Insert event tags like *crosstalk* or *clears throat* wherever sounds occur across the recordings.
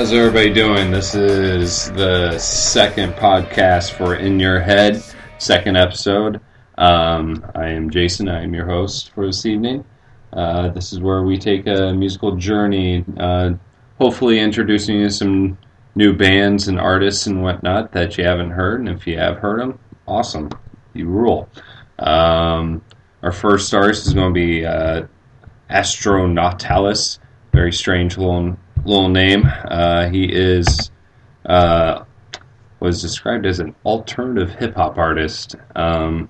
How's everybody doing? This is the second podcast for In Your Head, second episode. Um, I am Jason. I am your host for this evening. Uh, this is where we take a musical journey, uh, hopefully introducing you to some new bands and artists and whatnot that you haven't heard. And if you have heard them, awesome. You rule. Um, our first artist is going to be uh, Astronautalis. Very strange little little name. Uh, he is uh, was described as an alternative hip hop artist. Um,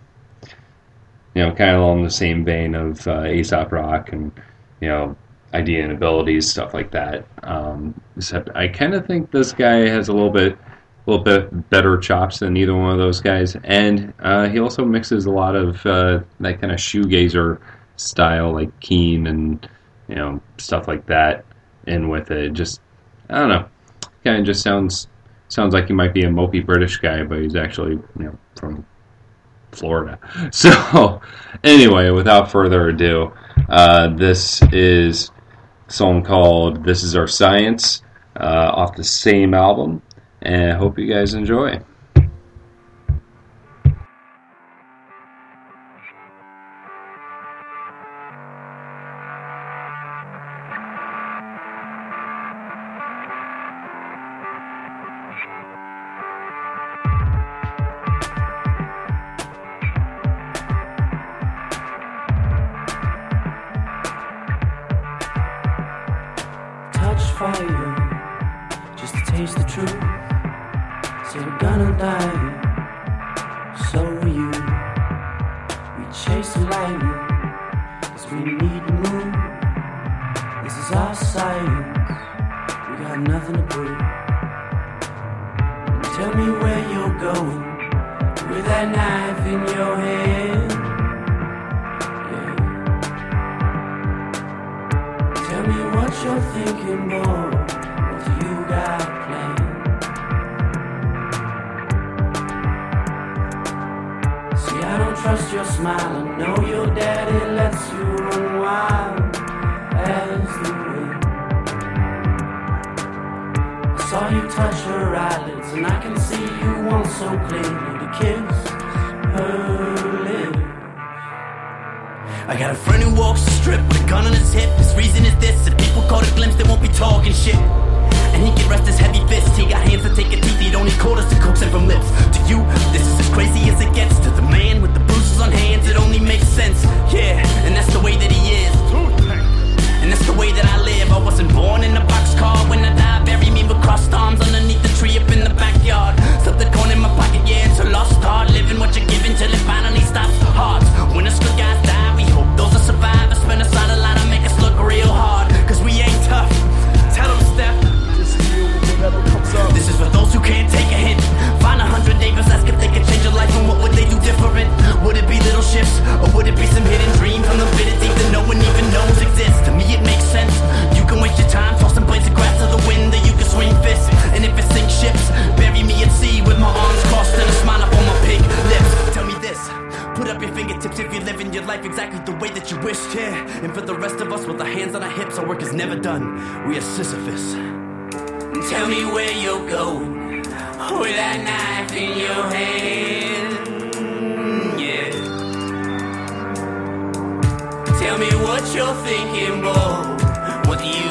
you know, kind of along the same vein of uh, Aesop Rock and you know Eyedea and Abilities, stuff like that. Um, except I kind of think this guy has a little bit, a little bit better chops than either one of those guys, and uh, he also mixes a lot of uh, that kind of shoegazer style, like Keane and you know stuff like that, in with it. Just I don't know, kind of just sounds sounds like he might be a mopey British guy, but he's actually you know from Florida. *laughs* So anyway, without further ado, uh, this is a song called "This Is Our Science" uh, off the same album, and I hope you guys enjoy. Fire just to taste the truth. Said I'm gonna die, so are you. We chase the lightning, cause we need to move. This is our science, we got nothing to prove. Tell me where you're going with that knife in your hand. Trust your smile. I know your daddy lets you run wild as the wind. I saw you touch her eyelids, and I can see you want so clearly to kiss her lips. I got a friend who walks the strip with a gun on his hip. His reason is this: if people caught a glimpse, they won't be talking shit. And he can rest his heavy fist. He got hands to take a teeth. He don't need quarters to coax him from lips. To you, this is as crazy as it gets. To the man with the on hands, it only makes sense. Yeah, and that's the way that he is. And that's the way that I live. I wasn't born in a boxcar. When I die, bury me with our hands on our hips, our work is never done. We are Sisyphus. Tell me where you're going with that knife in your hand. Yeah. Tell me what you're thinking, boy. What do you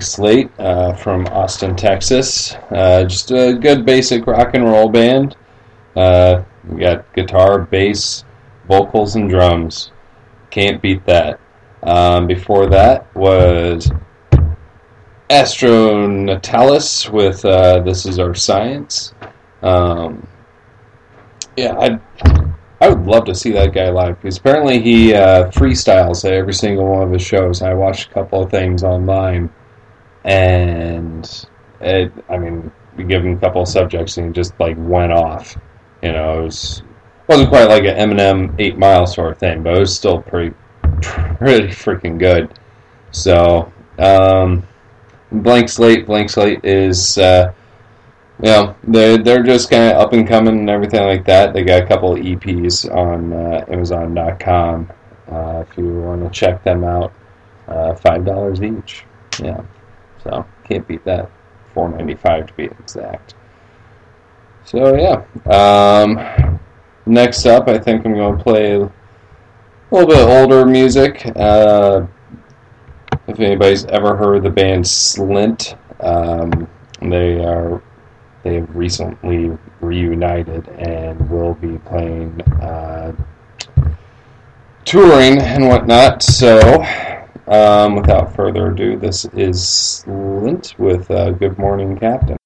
Slate uh, from Austin, Texas. Uh, just a good basic rock and roll band. Uh, we got guitar, bass, vocals, and drums. Can't beat that. Um, before that was Astronautalis with uh, This Is Our Science. Um, yeah, I I would love to see that guy live because apparently he uh, freestyles at every single one of his shows. I watched a couple of things online, and it, I mean, we give him a couple of subjects and he just like went off. You know, it was wasn't quite like an Eminem Eight Mile sort of thing, but it was still pretty pretty freaking good. So, um, Blank Slate, Blank Slate is. Uh, you know, they're, they're just kind of up and coming and everything like that. They got a couple EPs on uh, Amazon.com uh, if you want to check them out. Uh, $5 each. Yeah. So, can't beat that. Four ninety five to be exact. So, yeah. Um, next up, I think I'm going to play a little bit older music. Uh, if anybody's ever heard the band Slint, um, they are they have recently reunited and will be playing uh, touring and whatnot. So, um, without further ado, this is Slint with uh, Good Morning Captain.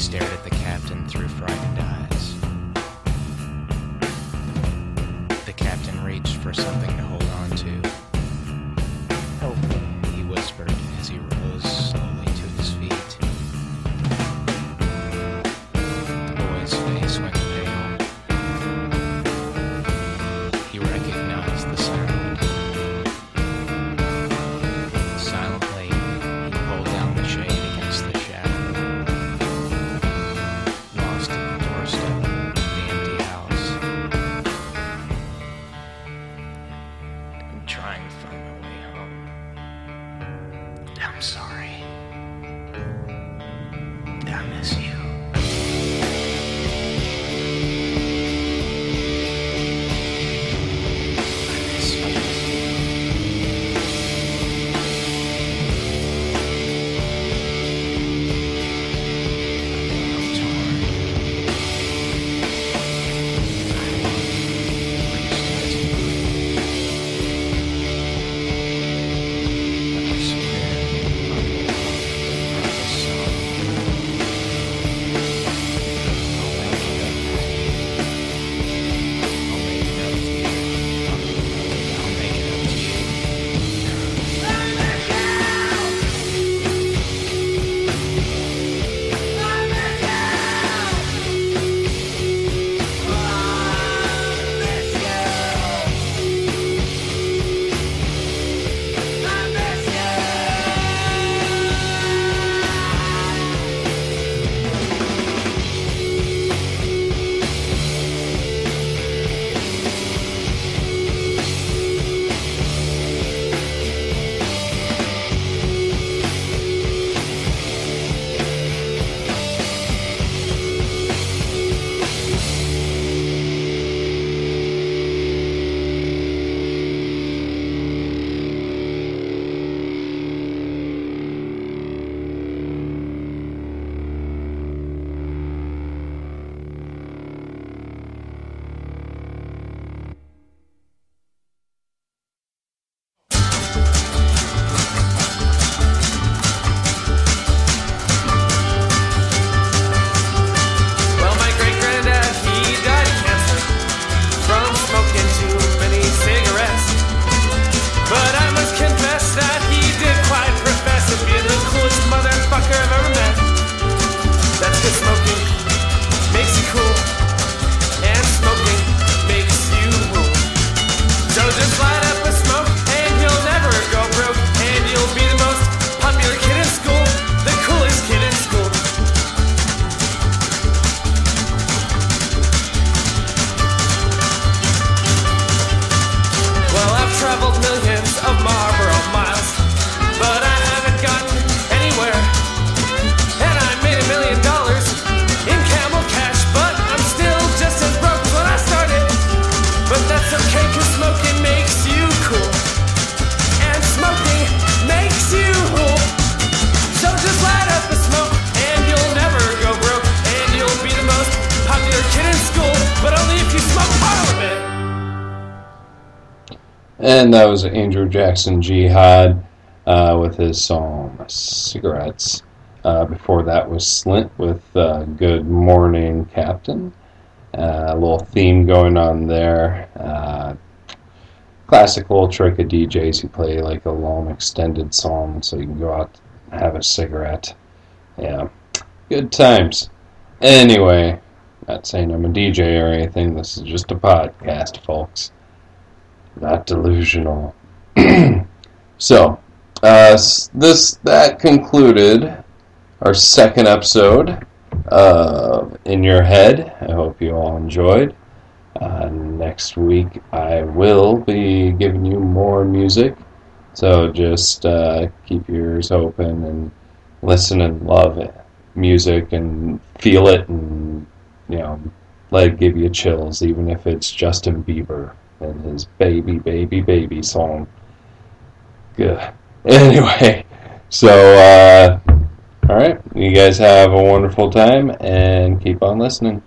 stared at the captain through frightened eyes. I'm sorry. I miss you. And that was Andrew Jackson Jihad uh, with his song Cigarettes. Uh, before that was Slint with uh, Good Morning Captain. Uh, a little theme going on there. Uh, classic little trick of DJs who play like a long extended song so you can go out and have a cigarette. Yeah, good times. Anyway, not saying I'm a DJ or anything. This is just a podcast, folks. Not delusional. *clears throat* so, uh, this that concluded our second episode of In Your Head. I hope you all enjoyed. Uh, next week, I will be giving you more music. So just uh, keep your ears open and listen and love it. music and feel it and, you know, let it give you chills, even if it's Justin Bieber and his Baby, Baby, Baby song. Good. *laughs* Anyway, so, uh, all right. You guys have a wonderful time and keep on listening.